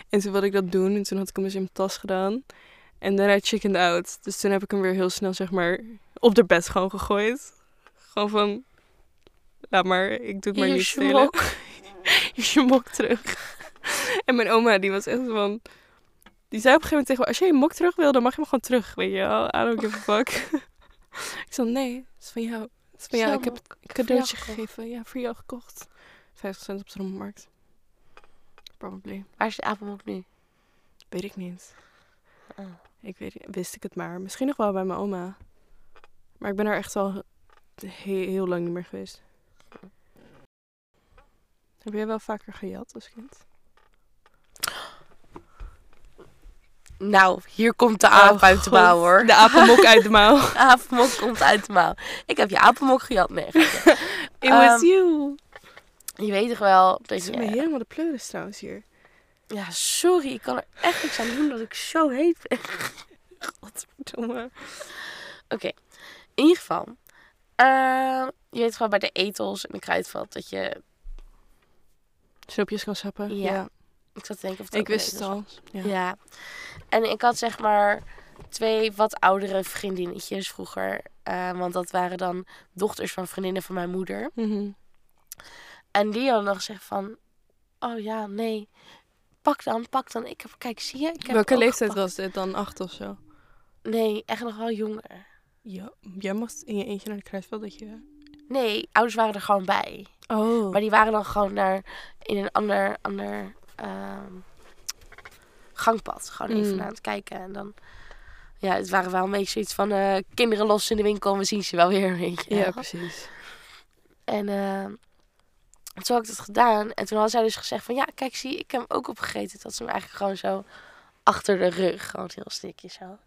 En toen wilde ik dat doen. En toen had ik hem dus in mijn tas gedaan. En daarna chickened out. Dus toen heb ik hem weer heel snel, zeg maar, op de bed gewoon gegooid. Gewoon van, laat maar, ik doe het maar niet je. Is je mok terug. en mijn oma, die was echt van... Die zei op een gegeven moment tegen me, als jij je mok terug wil, dan mag je hem gewoon terug, weet je wel. I don't give a fuck. ik zei, nee, het is van jou. Het is van jou. Ik heb een cadeautje gegeven. Ja, voor jou gekocht. 50 cent op de rommelmarkt. Probably. Waar is de apenmok nu? Weet ik niet. Oh. Ik weet, wist ik het maar. Misschien nog wel bij mijn oma. Maar ik ben er echt al he- heel lang niet meer geweest. Heb jij wel vaker gejat als kind? Nou, hier komt de Oh, aap uit de mouw hoor. De apenmok uit de mouw. De apenmok komt uit de mouw. Ik heb je apenmok gejat. Nee. It was Ehm, you. Je weet toch wel dat is me helemaal de pleuris trouwens hier. Ja, sorry. Ik kan er echt niks aan doen dat ik zo heet ben. Godverdomme. Oké. In ieder geval. eh, je weet gewoon bij de etels en de kruidvat dat je... Snoepjes kan sappen. Ja. Ja. Ik zat te denken of het Ik wist het al. Ja. Ja. En ik had zeg maar twee wat oudere vriendinnetjes vroeger. eh, want dat waren dan dochters van vriendinnen van mijn moeder. Mhm. En die hadden dan gezegd van... Oh ja, nee. Pak dan, pak dan. Ik heb, kijk, zie je? Ik heb Welke leeftijd gepakt. was dit dan? Acht of zo? Nee, echt nog wel jonger. Ja. Jij mocht in je eentje naar de kruidvat dat je... Nee, ouders waren er gewoon bij. Oh. Maar die waren dan gewoon naar in een ander, ander ehm, gangpad. Gewoon even Mm. aan het kijken. En dan, ja, het waren wel een beetje zoiets van eh, kinderen los in de winkel en we zien ze wel weer, weet je Ja, precies. En ehm, toen had ik dat gedaan. En toen had zij dus gezegd van, ja, kijk, zie, ik heb hem ook opgegeten. Dat ze hem eigenlijk gewoon zo achter de rug, gewoon heel stukje zo.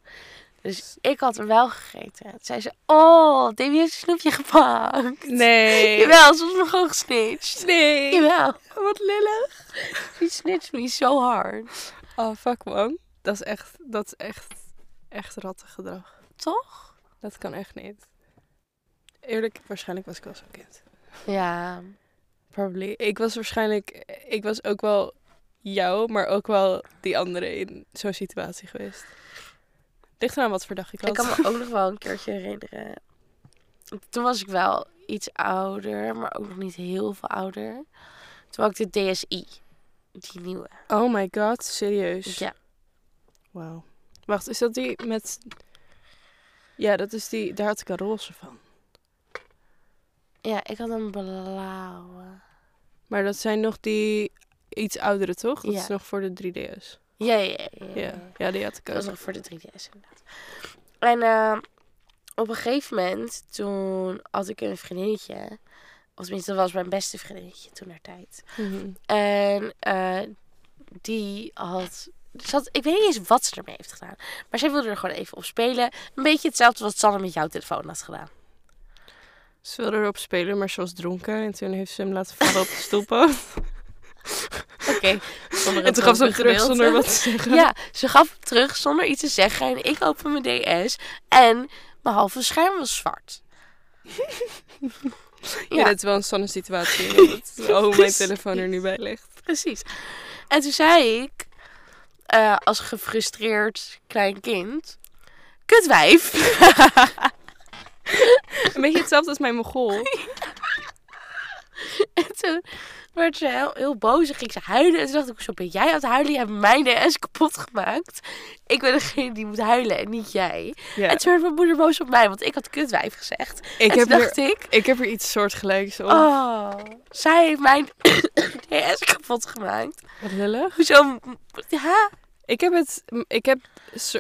Dus ik had hem wel gegeten. Toen zei ze, oh, Davy heeft een snoepje gepakt. Nee. Jawel, ze was me gewoon gesnitcht. Nee. Jawel. Wat lillig. Die snitcht me zo hard. Oh, fuck man. Dat is echt, dat is echt, echt rattengedrag. Toch? Dat kan echt niet. Eerlijk, waarschijnlijk was ik wel zo'n kind. Ja. Probably. Ik was waarschijnlijk, ik was ook wel jou, maar ook wel die andere in zo'n situatie geweest. Ligt eraan wat voor dag ik had. Ik kan me ook nog wel een keertje herinneren. Toen was ik wel iets ouder, maar ook nog niet heel veel ouder. Toen had ik de DSI. Die nieuwe. Oh my god, serieus? Ja. Wauw. Wacht, is dat die met... Ja, dat is die, daar had ik een roze van. Ja, ik had een blauwe. Maar dat zijn nog die iets oudere, toch? Dat Ja. is nog voor de 3DS. Ja, ja, ja. ja, Ja, die had ik Dat was ook. nog voor de 3DS inderdaad. En eh, op een gegeven moment, toen had ik een vriendinnetje. Of tenminste, dat was mijn beste vriendinnetje toen naar tijd. Mhm. En eh, die had. Zat, ik weet niet eens wat ze ermee heeft gedaan. Maar zij wilde er gewoon even op spelen. Een beetje hetzelfde wat Sanne met jouw telefoon had gedaan. Ze wilde erop spelen, maar ze was dronken. En toen heeft ze hem laten vallen op de stoepen. Oké. en toen gaf ze hem terug zonder wat te zeggen. Ja, ze gaf hem terug zonder iets te zeggen. En ik open mijn DS. En mijn halve scherm was zwart. Ja, ja. dit is wel een spannende situatie. hoe mijn telefoon er nu bij ligt. Precies. En toen zei ik, eh, als gefrustreerd klein kind, kutwijf. Een beetje hetzelfde als mijn mogol. en toen werd ze heel, heel boos en ging ze huilen. En toen dacht ik, zo ben jij aan het huilen? Je hebt mijn DS kapot gemaakt. Ik ben degene die moet huilen en niet jij. Ja. En toen werd mijn moeder boos op mij, want ik had kutwijf gezegd. Ik en heb, hier, dacht ik, ik heb er iets soortgelijks op. oh, zij heeft mijn DS kapot gemaakt. Wat lullig. Hoezo? Ja, Ik heb, het, ik heb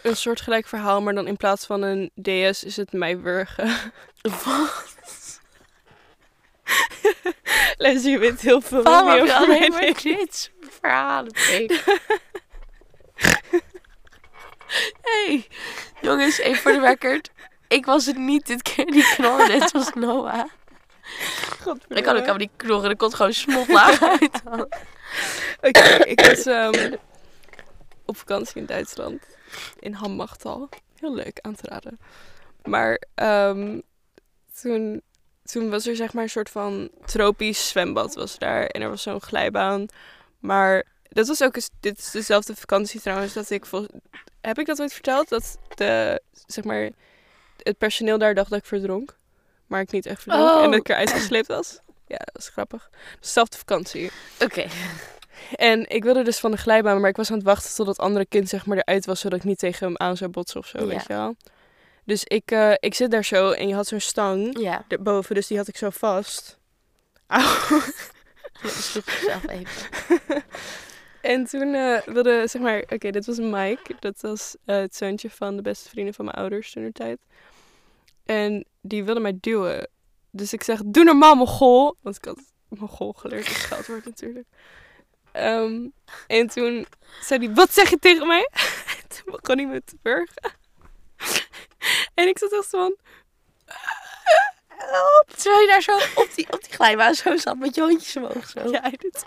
een soortgelijk verhaal, maar dan in plaats van een DS is het mij wurgen. wat? Les, je weet heel veel Waarom meer heb je alleen maar ik. dit verhalen hey, jongens, even voor de record. Ik was het niet dit keer die knorde. Het was Noah. Ik kan ook helemaal niet knorren. Er komt gewoon snotlaag uit. Oké, ik was ehm, op vakantie in Duitsland. In Hammachtal. Heel leuk, aan te raden. Maar ehm, toen, toen was er zeg maar een soort van tropisch zwembad was daar. En er was zo'n glijbaan. Maar dat was ook eens, dit is dezelfde vakantie trouwens, dat ik vol, heb ik dat ooit verteld? Dat de, zeg maar, het personeel daar dacht dat ik verdronk. Maar ik niet echt verdronk. Oh. En dat ik eruit gesleept was. Ja, dat was grappig. Dezelfde vakantie. Oké. En ik wilde dus van de glijbaan, maar ik was aan het wachten tot dat andere kind zeg maar eruit was, zodat ik niet tegen hem aan zou botsen of zo, Ja. weet je wel. Dus ik, eh, ik zit daar zo en je had zo'n stang Ja. erboven, dus die had ik zo vast. Auw. Je sloeg jezelf even. En toen eh, wilde, zeg maar, oké, dit was Mike. Dat was eh, het zoontje van de beste vrienden van mijn ouders toen de tijd. En die wilde mij duwen. Dus ik zeg, doe normaal, mogol. Want ik had mogol geleerd dat geld wordt natuurlijk. Ehm, en toen zei hij, wat zeg je tegen mij? En toen begon hij me te burgen. En ik zat echt zo van... help. Terwijl je daar zo op die, op die glijbaan zo zat met je hondjes omhoog. Zo. Ja, hij doet,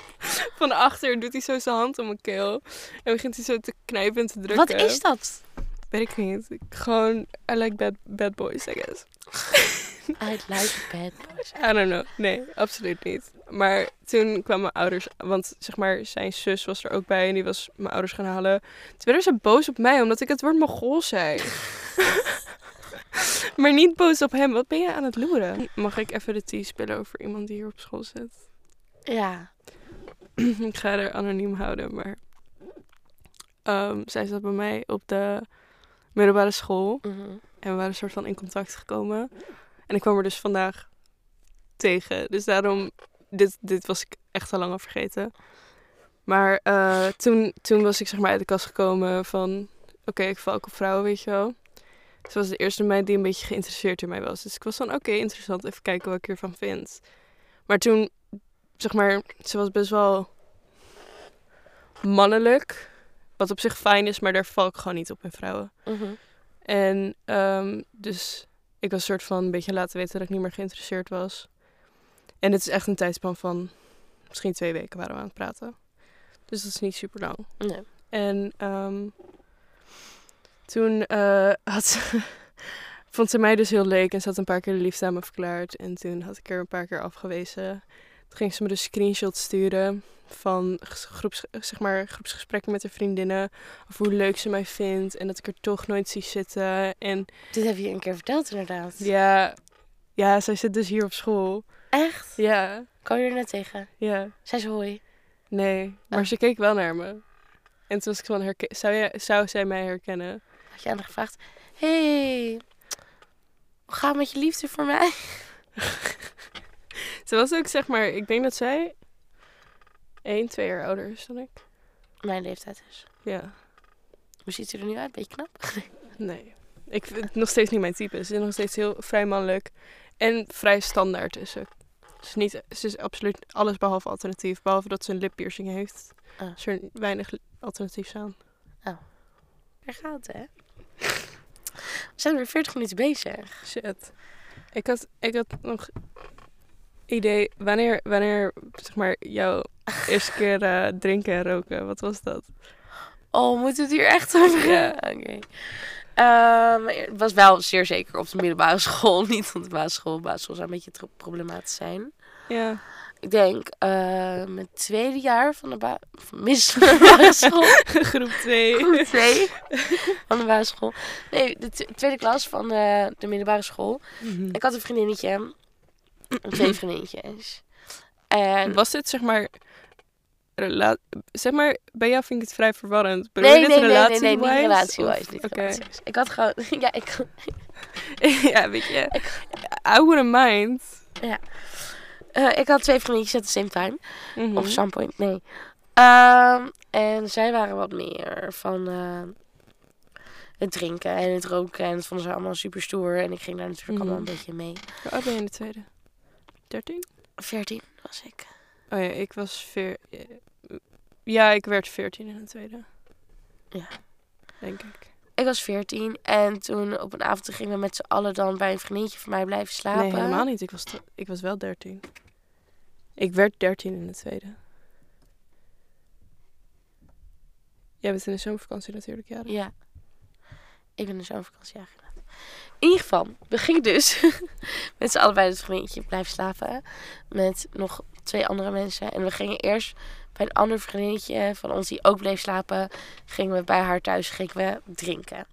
van achter doet hij zo zijn hand om mijn keel. En begint hij zo te knijpen en te drukken. Wat is dat? Weet ik niet. Ik- Gewoon, I like bad, bad boys, I guess. I like bad boys. I don't know. Nee, absoluut niet. Maar toen kwamen mijn ouders, want zeg maar zijn zus was er ook bij en die was mijn ouders gaan halen. Toen werden ze boos op mij omdat ik het woord Mongool zei. maar niet boos op hem. Wat ben je aan het loeren? Mag ik even de tea spillen over iemand die hier op school zit? Ja. ik ga haar anoniem houden, maar ehm, zij zat bij mij op de middelbare school. Mhm. En we waren een soort van in contact gekomen. En ik kwam er dus vandaag tegen. Dus daarom, dit, dit was ik echt al lang al vergeten. Maar eh, toen, toen was ik zeg maar uit de kast gekomen van... Oké, ik val ook op vrouwen, weet je wel. Ze was de eerste meid die een beetje geïnteresseerd in mij was. Dus ik was van, oké, interessant. Even kijken wat ik ervan vind. Maar toen, zeg maar, ze was best wel mannelijk. Wat op zich fijn is, maar daar val ik gewoon niet op in vrouwen. Mhm. En ehm, dus ik was soort van een beetje laten weten dat ik niet meer geïnteresseerd was. En het is echt een tijdspan van misschien twee weken waren we aan het praten. Dus dat is niet super lang. Nee. En ehm, toen eh, had ze, vond ze mij dus heel leuk en ze had een paar keer de liefde aan me verklaard. En toen had ik er een paar keer afgewezen. Toen ging ze me dus screenshots sturen van groeps, zeg maar, groepsgesprekken met haar vriendinnen. Of hoe leuk ze mij vindt en dat ik er toch nooit zie zitten. En Dit heb je een keer verteld inderdaad. ja, ja zij zit dus hier op school. Echt? Ja, Kan je er net tegen? ja. Zij ze hoi. Nee, maar Oh. ze keek wel naar me. En toen was ik van, herken- zou, jij, zou zij mij herkennen? Had je aan haar gevraagd. hey, hoe gaat het met je liefde voor mij? Ze was ook, zeg maar, ik denk dat zij één, twee jaar ouder is dan ik. Mijn leeftijd is. Ja, Hoe ziet u er nu uit? Beetje knap? nee. Ik vind het nog steeds niet mijn type. Ze is nog steeds heel vrij mannelijk. En vrij standaard is ze. Ze is, niet, ze is absoluut alles behalve alternatief. Behalve dat ze een lippiercing heeft. Ah. Is er weinig alternatiefs aan. Daar gaat het, hè? We zijn weer 40 minuten bezig. Shit. Ik had, ik had nog idee, wanneer, wanneer zeg maar, jouw eerste keer eh, drinken en roken, wat was dat? Oh, moeten we het hier echt over Ja. Oké. Ehm, het was wel zeer zeker op de middelbare school. Niet op de basisschool. De basisschool zou een beetje problematisch zijn. Ja. Ik denk eh mijn tweede jaar van de ba van middelbare school. Groep 2. Groep twee van de basisschool. Nee, de tweede klas van de, de middelbare school. Ik had een vriendinnetje. Twee vriendinnetjes. En Was dit zeg maar, rela- zeg maar, bij jou vind ik het vrij verwarrend. Bedoel Nee, nee, nee, nee, nee, niet relatie-wise, Niet Oké. relatie-wise. Ik had gewoon... Ja, ik... ja, weet je. I wouldn't mind. eh, ik had twee vriendinnetjes at the same time. Mhm. Of some point, nee. Ehm, en zij waren wat meer van eh, het drinken en het roken. En dat vonden ze allemaal super stoer. En ik ging daar natuurlijk Mhm. allemaal een beetje mee. Hoe oud ben je in de tweede? 13? 14 was ik. Oh ja, ik was veer... Ja, ik werd 14 in de tweede. Ja. Denk ik. Ik was 14 en toen op een avond gingen we met z'n allen dan bij een vriendinnetje van mij blijven slapen. Nee, helemaal niet. Ik was, ik was wel 13. Ik werd 13 in de tweede. Jij bent in de zomervakantie natuurlijk, ja. Ja. Ik ben in de zomervakantie ja. In ieder geval, we gingen dus met z'n allen bij het vriendinnetje blijven slapen. Met nog twee andere mensen. En we gingen eerst bij een ander vriendinnetje van ons die ook bleef slapen. Gingen we bij haar thuis gingen we drinken.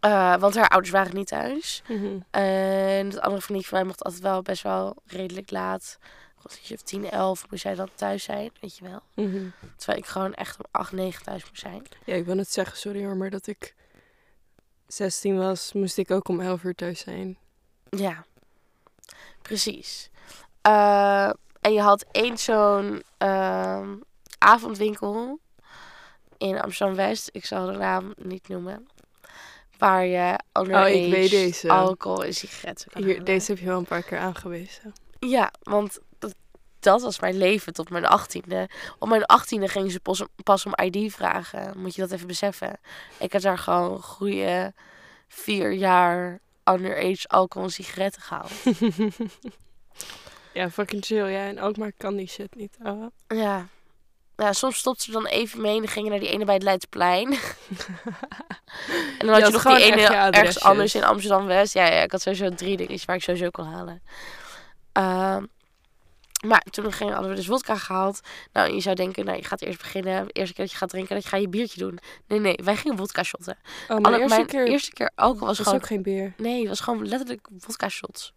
Eh, want haar ouders waren niet thuis. Mhm. En het andere vriendje van mij mocht altijd wel best wel redelijk laat. Rond of 10, 11 moest zij dan thuis zijn, weet je wel. Mhm. Terwijl ik gewoon echt om 8, 9 thuis moest zijn. Ja, ik wil net zeggen, sorry hoor, maar dat ik 16 was, moest ik ook om 11 uur thuis zijn. Ja, precies. Eh, en je had één zo'n ehm, avondwinkel in Amsterdam-West. Ik zal de naam niet noemen. Waar je Oh, ik weet deze. alcohol en sigaretten kan Hier, halen. deze heb je wel een paar keer aangewezen. Ja, want dat, was mijn leven tot mijn achttiende. Op mijn achttiende gingen ze pas, pas om ID vragen. Moet je dat even beseffen. Ik had daar gewoon goede vier jaar underage alcohol en sigaretten gehaald. ja, fucking chill. Ja, en ook maar kan die shit niet. Oh. Ja. Ja, soms stopte ze dan even mee en dan gingen naar die ene bij het Leidsplein. en dan had Je nog die ene ergens anders in Amsterdam-West. Ja, ja, ik had sowieso drie dingetjes waar ik sowieso kon halen. Ehm, maar toen gingen, hadden we dus vodka gehaald. Nou, je zou denken, nou, je gaat eerst beginnen. De eerste keer dat je gaat drinken, dat je ga je biertje doen. Nee, nee, wij gingen vodka shotten. Oh, Alle- eerste mijn keer eerste keer alcohol was was gewoon... ook geen bier. Nee, het was gewoon letterlijk vodka shots.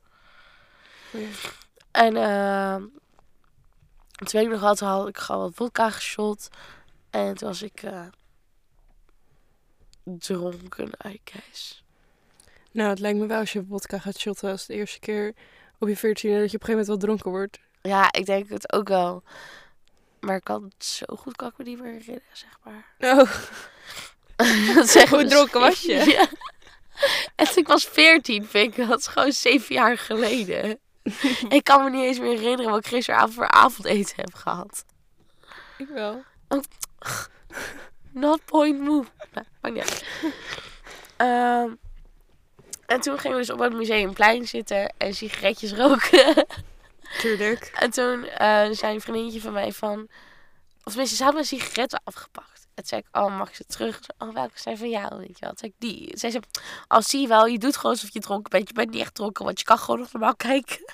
Ja. En ehm toen weet ik nog wel, toen had ik gewoon wat vodka geshot. En toen was ik eh, dronken, I guess. Nou, het lijkt me wel als je vodka gaat shotten als de eerste keer op je 14 dat je op een gegeven moment wel dronken wordt. Ja, ik denk het ook wel. Maar ik kan het zo goed kan ik me niet meer herinneren, zeg maar. Oh, Dat zeggen Hoe dronken was je? Ja. En ik was 14, vind ik. Dat is gewoon zeven jaar geleden. ik kan me niet eens meer herinneren wat ik gisteravond voor avondeten heb gehad. ik wel. Not point move. Maakt niet uit. Ehm, en toen gingen we dus op het museumplein zitten en sigaretjes roken. Tuurlijk. en toen eh, zei een vriendinnetje van mij van... Of tenminste, ze had mijn sigaretten afgepakt. En toen zei ik, oh, mag ik ze terug? Oh, welke zijn van jou? Weet je wel. Toen zei ik, die. Toen zei ze, oh, zie je wel, je doet gewoon alsof je dronken bent. Je bent niet echt dronken, want je kan gewoon nog normaal kijken.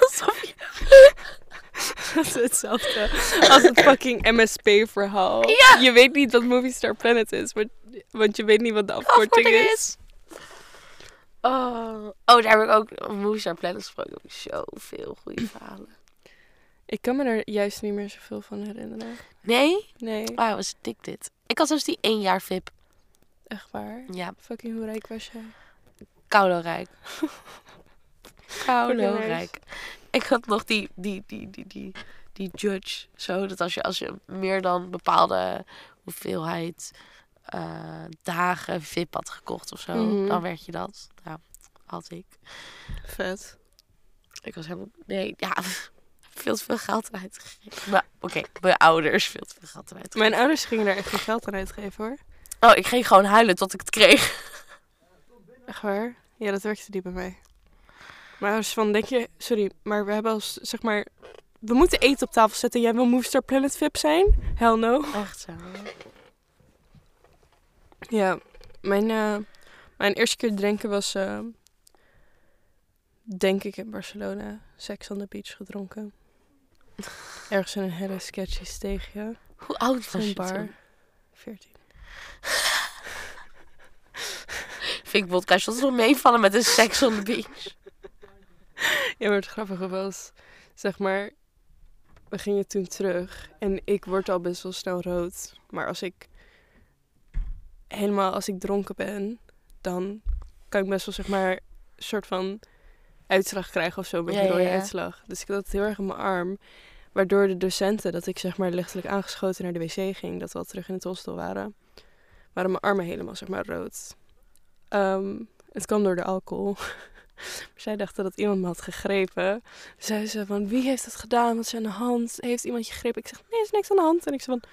alsof je... Dat is hetzelfde als het fucking MSP-verhaal. Ja. Je weet niet wat Movie Star Planet is, want, want je weet niet wat de afkorting afkorting is. Oh. oh, daar heb ik ook Movies Are Planet gesproken. Heb ik zoveel goede verhalen. Ik kan me er juist niet meer zoveel van herinneren. Nee? Nee, Wauw, was dik dit. Ik had zelfs die één jaar VIP. echt waar. Ja, Fucking hoe rijk was jij? Koudorijk. Koudorijk. Koudorijk. Ik had nog die, die, die, die, die, die judge. Zo, dat als je, als je meer dan bepaalde hoeveelheid eh, dagen VIP had gekocht of zo, Mhm. dan werd je dat. Nou, had ik. Vet. Ik was helemaal... Nee, ja, veel te veel geld aan uitgegeven. Maar oké, mijn ouders veel te veel geld aan uitgegeven. Mijn ouders gingen daar echt geen geld aan uitgeven hoor. Oh, ik ging gewoon huilen tot ik het kreeg. Echt waar? Ja, dat werkte niet bij mij. Maar ouders van, denk je... Sorry, maar we hebben als, zeg maar... We moeten eten op tafel zetten. Jij wil Movie Star Planet VIP zijn? Hell no. Echt zo. Ja, mijn, eh, mijn eerste keer drinken was, eh, denk ik, in Barcelona. Sex on the beach gedronken. Ergens in een hele sketchy steegje. Hoe oud was je bar. toen? 14. Vind ik vodka shots nog meevallen met een sex on the beach. Ja, maar het grappige was, zeg maar, we gingen toen terug en ik word al best wel snel rood. Maar als ik helemaal, als ik dronken ben, dan kan ik best wel, zeg maar, een soort van uitslag krijgen of zo, een beetje Ja, rode ja. uitslag. Dus ik had het heel erg in mijn arm, waardoor de docenten, dat ik zeg maar lichtelijk aangeschoten naar de wc ging, dat we al terug in het hostel waren, waren mijn armen helemaal, zeg maar, rood. Ehm, het kwam door de alcohol. Maar zij dachten dat iemand me had gegrepen. Dus zei ze van, wie heeft het gedaan? Wat is aan de hand? Heeft iemand je gegrepen? Ik zeg, nee, er is niks aan de hand. En ik zei van,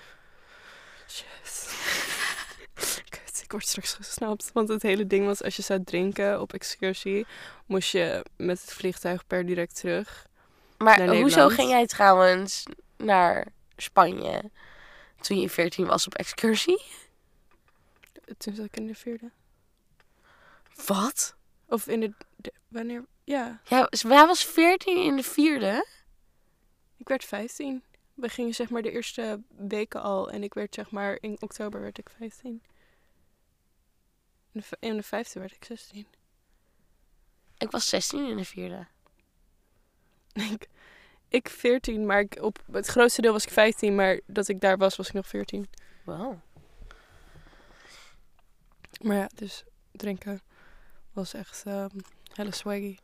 shit. Ik word straks gesnapt. Want het hele ding was, als je zou drinken op excursie, moest je met het vliegtuig per direct terug. Maar hoezo ging jij trouwens naar Spanje toen je 14 was op excursie? Toen zat ik in de vierde. Wat? Of in de, de- wanneer? Ja, Ja, wij was 14 in de vierde. ik werd 15. We gingen zeg maar de eerste weken al. En ik werd zeg maar, in oktober werd ik 15. In de, in de vijfde werd ik 16. Ik was 16 in de vierde. Ik, ik 14, maar ik, op het grootste deel was ik 15, maar dat ik daar was, was ik nog 14. Wow. Maar ja, dus drinken was echt ehm hele swaggy.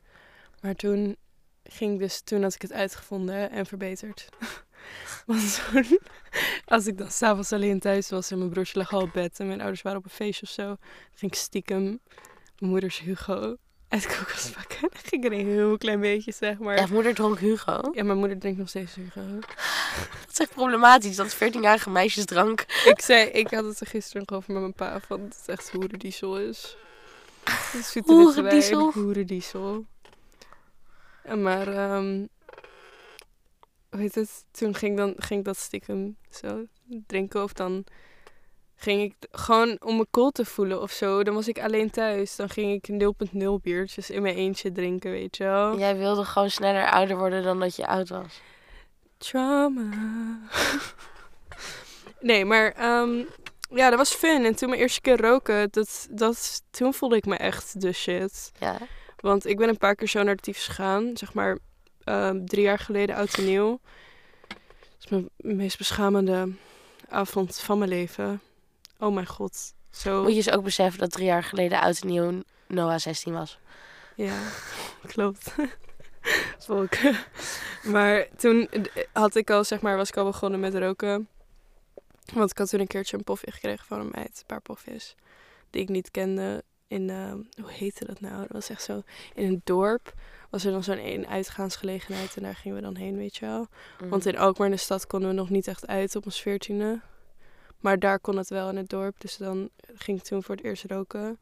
Maar toen ging dus, toen had ik het uitgevonden en verbeterd. Want toen, als ik dan s'avonds alleen thuis was en mijn broertje lag al op bed en mijn ouders waren op een feestje of zo, ging ik stiekem mijn moeders Hugo uit de koelkast pakken. Dan ging er een heel klein beetje, zeg maar. Ja, moeder dronk Hugo. Ja, mijn moeder drinkt nog steeds Hugo. Dat is echt problematisch, dat 14-jarige meisjes drank. ik zei, ik had het er gisteren nog over met mijn pa, van het is echt hoe de diesel is. Hoerendiesel. Hoerendiesel. En Maar, ehm hoe heet het? Toen ging, dan, ging ik dat stiekem zo drinken. Of dan ging ik gewoon om me cool te voelen of zo. Dan was ik alleen thuis. Dan ging ik 0.0 biertjes in mijn eentje drinken, weet je wel. Jij wilde gewoon sneller ouder worden dan dat je oud was. Trauma. nee, maar ehm, ja, dat was fun. En toen mijn eerste keer roken, dat, dat, toen voelde ik me echt de shit. Ja. Want ik ben een paar keer zo naar de tyfus gegaan. Zeg maar ehm, drie jaar geleden, oud en nieuw. Dat is mijn meest beschamende avond van mijn leven. Oh mijn god. Zo. Moet je dus ook beseffen dat drie jaar geleden oud en nieuw Noah 16 was. Ja, klopt. Volk. Maar toen had ik al, zeg maar, was ik al begonnen met roken. Want ik had toen een keertje een pofje gekregen van een meid. Een paar pofjes. Die ik niet kende. In, ehm, hoe heette dat nou? Dat was echt zo... In een dorp was er dan zo'n een uitgaansgelegenheid. En daar gingen we dan heen, weet je wel. Mm. Want in Alkmaar in de stad konden we nog niet echt uit op ons veertiende. Maar daar kon het wel in het dorp. Dus dan ging ik toen voor het eerst roken.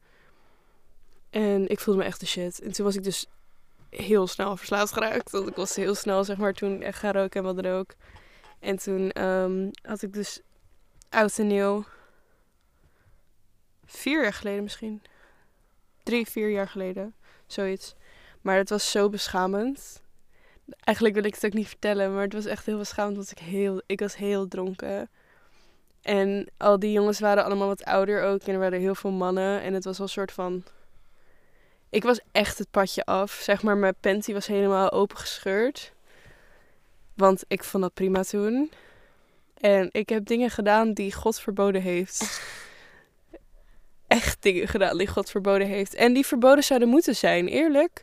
En ik voelde me echt de shit. En toen was ik dus heel snel verslaafd geraakt. Want ik was heel snel, zeg maar, toen echt gaan roken en wat dan ook. En toen ehm, had ik dus oud en nieuw... Vier jaar geleden misschien. Drie, vier jaar geleden. Zoiets. Maar het was zo beschamend. Eigenlijk wil ik het ook niet vertellen, maar het was echt heel beschamend. Want ik, heel, ik was heel dronken. En al die jongens waren allemaal wat ouder ook. En er waren heel veel mannen. En het was al een soort van... Ik was echt het padje af. Zeg maar, mijn panty was helemaal opengescheurd. Want ik vond dat prima toen. En ik heb dingen gedaan die God verboden heeft. Echt dingen gedaan die God verboden heeft. En die verboden zouden moeten zijn, eerlijk.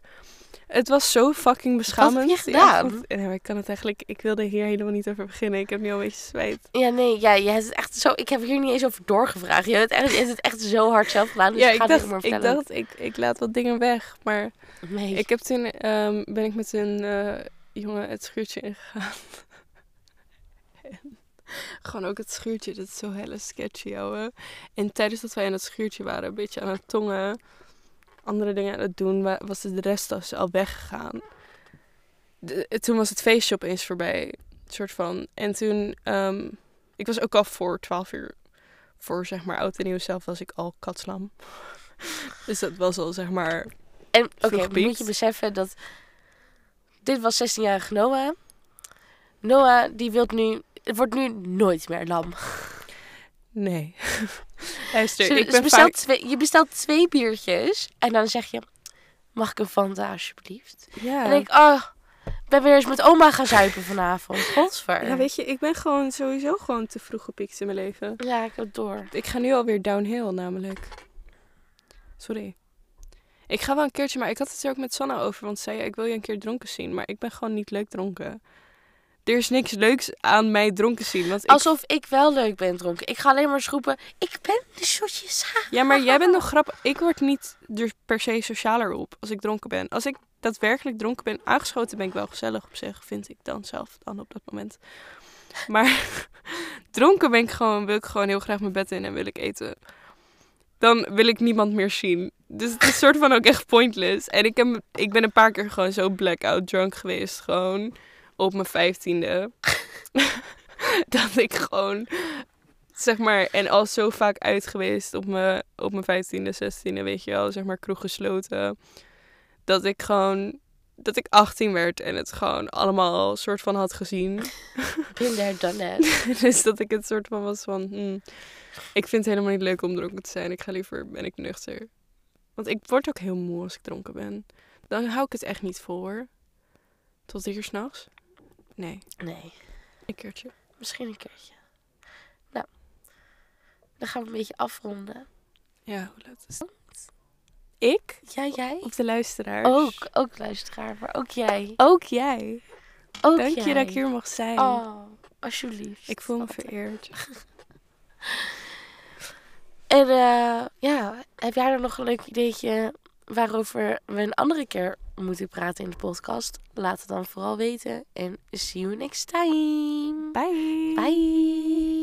Het was zo fucking beschamend. heb je Ja, gedaan? Nou, ik kan het eigenlijk... Ik wilde hier helemaal niet over beginnen. Ik heb nu al een beetje spijt. Ja, nee, ja, je hebt het echt zo... Ik heb hier niet eens over doorgevraagd. Je hebt het echt, je hebt het echt zo hard zelf gedaan, dus ja, ik dacht, meer ik dacht, ik, ik laat wat dingen weg. Maar Nee. ik heb toen, ehm, ben ik met een eh, jongen het schuurtje ingegaan. Gewoon ook het schuurtje, dat is zo hele sketchy, ouwe. En tijdens dat wij in het schuurtje waren, een beetje aan het tongen, andere dingen aan het doen, wa- was de rest al weggegaan. De- toen was het feestje opeens voorbij, soort van. En toen, ehm, ik was ook al voor 12 uur, voor zeg maar oud en nieuw zelf, was ik al katslam. dus dat was al zeg maar En oké, Vroeg moet je beseffen dat... Dit was 16-jarige Noah. Noah, die wil nu... Het wordt nu nooit meer lam. Nee. Luister, Ze- ik ben bestelt vaak... twee, je bestelt twee biertjes en dan zeg je... Mag ik een Fanta alsjeblieft? Ja. En dan denk ik, oh, ik ben weer eens met oma gaan zuipen vanavond. Godver. ja, weet je, ik ben gewoon sowieso gewoon te vroeg gepiekt in mijn leven. Ja, ik heb het door. Ik ga nu alweer downhill namelijk. Sorry. Ik ga wel een keertje, maar ik had het er ook met Sanna over. Want ze zei, ik wil je een keer dronken zien. Maar ik ben gewoon niet leuk dronken. Er is niks leuks aan mij dronken zien. Want ik... Alsof ik wel leuk ben dronken. Ik ga alleen maar eens roepen, ik ben de shotjes. Ja, maar jij bent nog grappig. Ik word niet er per se socialer op als ik dronken ben. Als ik daadwerkelijk dronken ben, aangeschoten ben ik wel gezellig op zich, vind ik dan zelf dan op dat moment. Maar dronken ben ik gewoon, wil ik gewoon heel graag mijn bed in en wil ik eten. Dan wil ik niemand meer zien. Dus het is soort van ook echt pointless. En ik, heb, ik ben een paar keer gewoon zo blackout drunk geweest. Gewoon op mijn vijftiende. dat ik gewoon zeg maar, en al zo vaak uit geweest op mijn, op mijn vijftiende, zestiende, weet je wel, zeg maar, kroeg gesloten. Dat ik gewoon, dat ik 18 werd en het gewoon allemaal soort van had gezien. Been there, done that. dus dat ik het soort van was van, hmm, ik vind het helemaal niet leuk om dronken te zijn. Ik ga liever, ben ik nuchter. Want ik word ook heel moe als ik dronken ben. Dan hou ik het echt niet vol hoor. Tot uur s'nachts? Nee, Nee, een keertje. misschien een keertje. Nou, dan gaan we een beetje afronden. Ja, hoe laat is het? Ik? Ja, jij? Of de luisteraars? Ook, ook luisteraar, maar ook jij. Ook jij. Ook Dank jij. je dat ik hier mag zijn. Oh, alsjeblieft. ik voel me Altijd. vereerd. En eh, ja, heb jij er nog een leuk ideetje waarover we een andere keer moeten praten in de podcast? Laat het dan vooral weten. En see you next time. Bye. Bye.